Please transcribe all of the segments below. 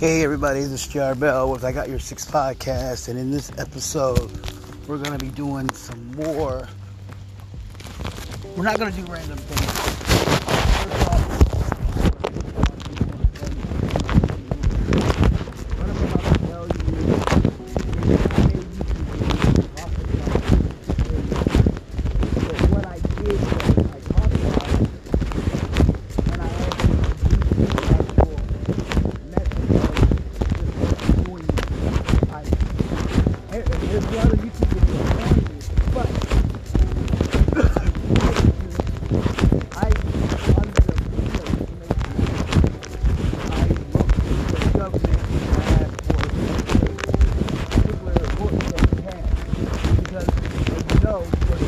Hey everybody, this is JR Bell with I Got Your Six Podcast, and in this episode, we're gonna be doing some more. We're not gonna do random things.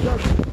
Yes.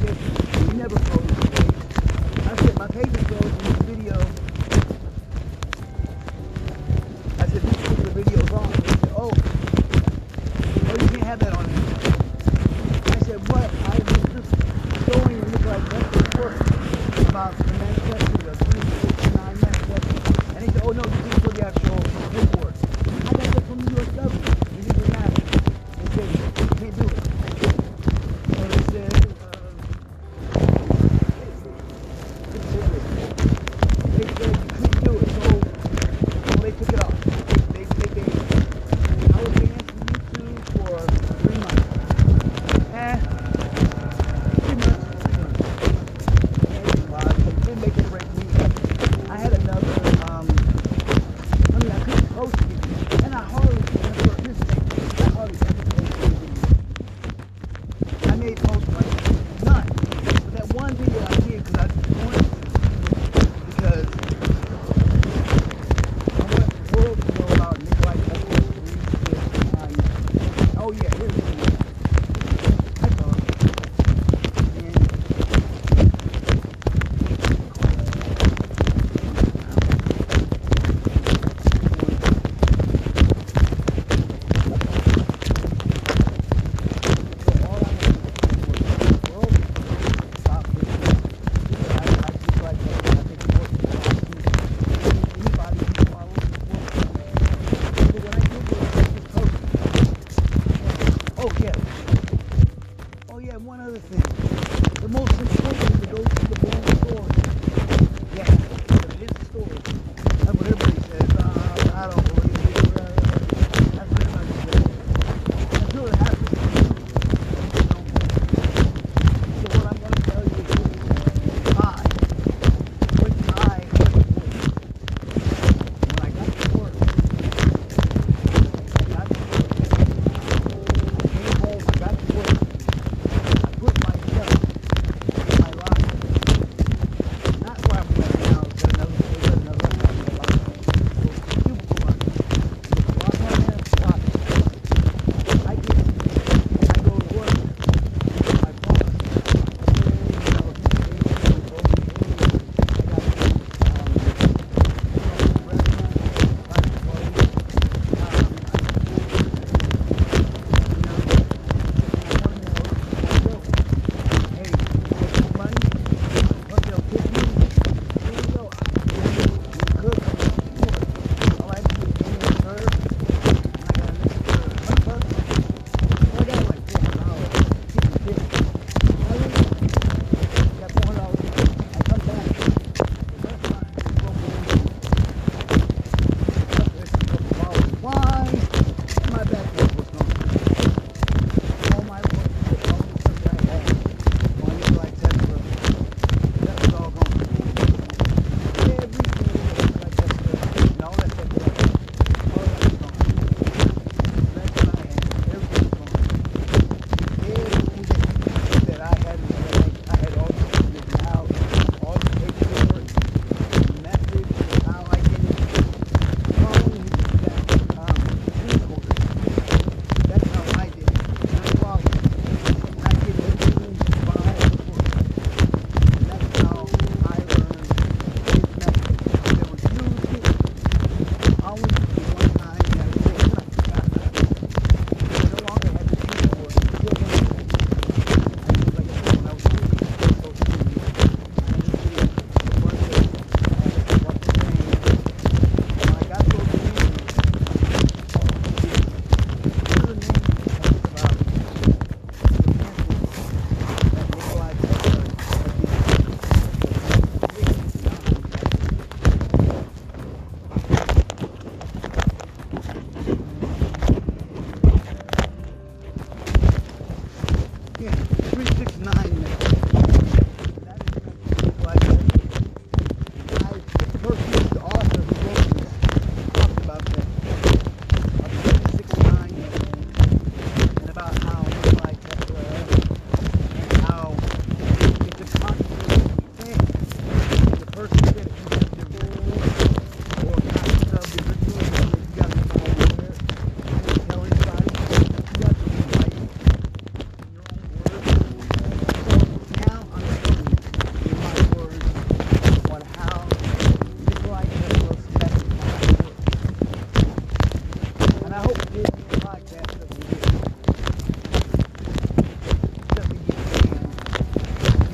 He never froze. I said, my baby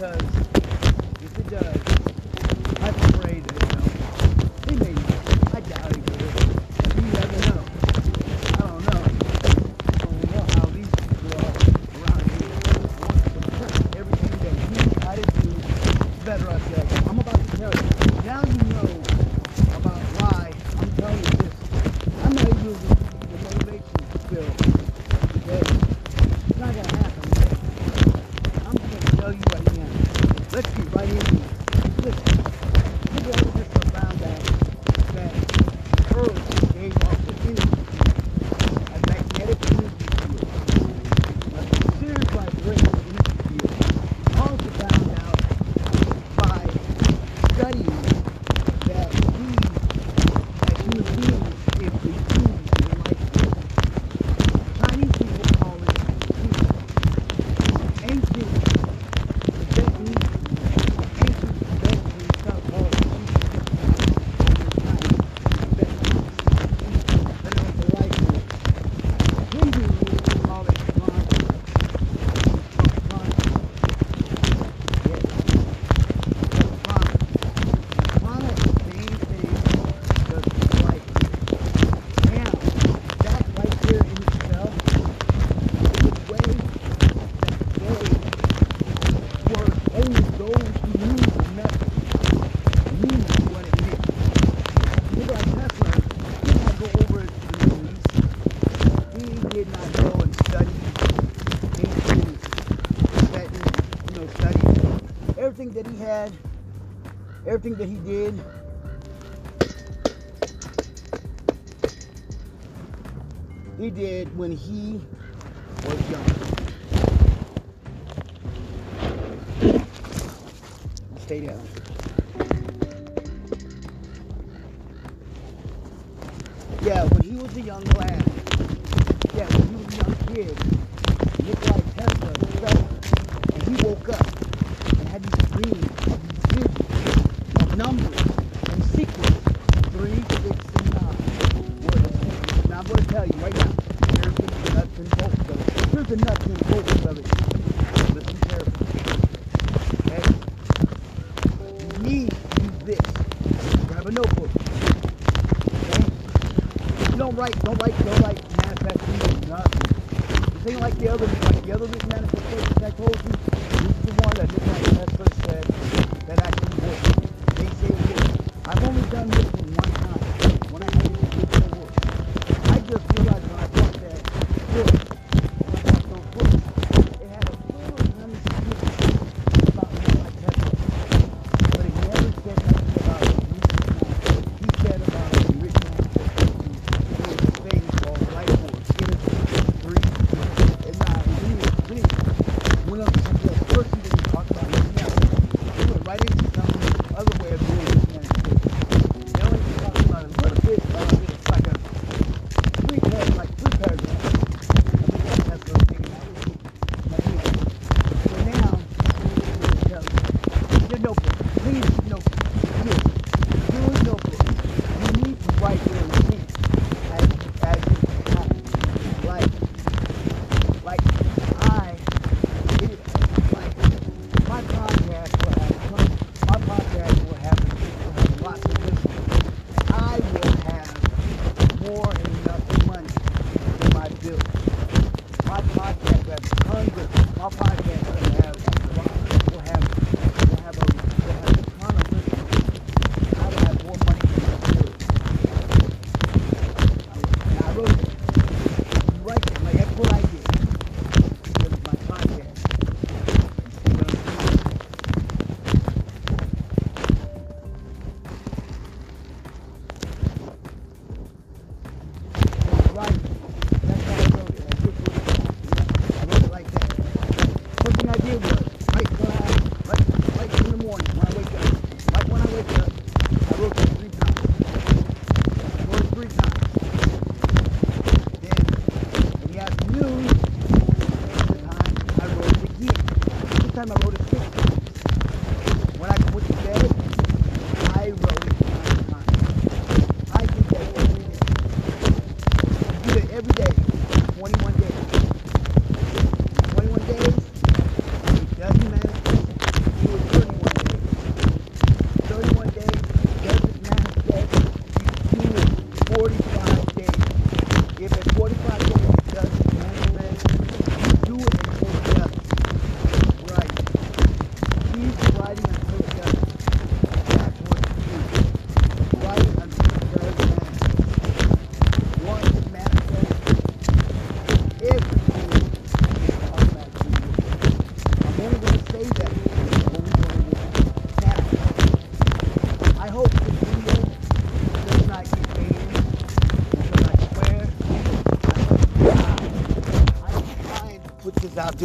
because by you. that he did he did when he was young. Stay down. Yeah, when he was a young lad. Yeah, when he was a young kid. could not do both of it. Listen carefully. Okay? You need to do this. Grab a notebook. Okay? Don't write, don't write, don't write mathematics. Nothing. This ain't like the other, like the other.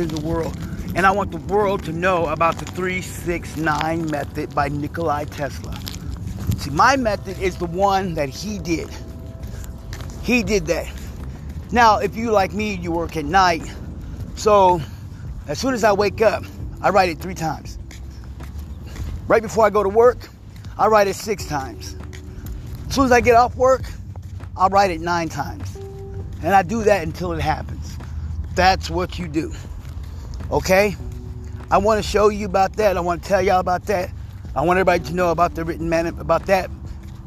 In the world. And I want the world to know about the 369 method by Nikolai Tesla. See, my method is the one that he did. He did that. Now, if you like me, you work at night. So, as soon as I wake up, I write it three times. Right before I go to work, I write it six times. As soon as I get off work, I'll write it nine times. And I do that until it happens. That's what you do. Okay? I want to show you about that. I want to tell y'all about that. I want everybody to know about the written man about that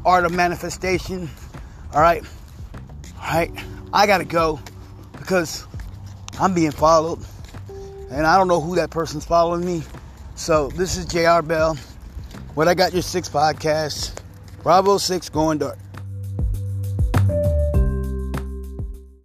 art of manifestation. All right? All right? I got to go because I'm being followed. And I don't know who that person's following me. So this is JR Bell. What I got your six podcast. Bravo 6 going dark.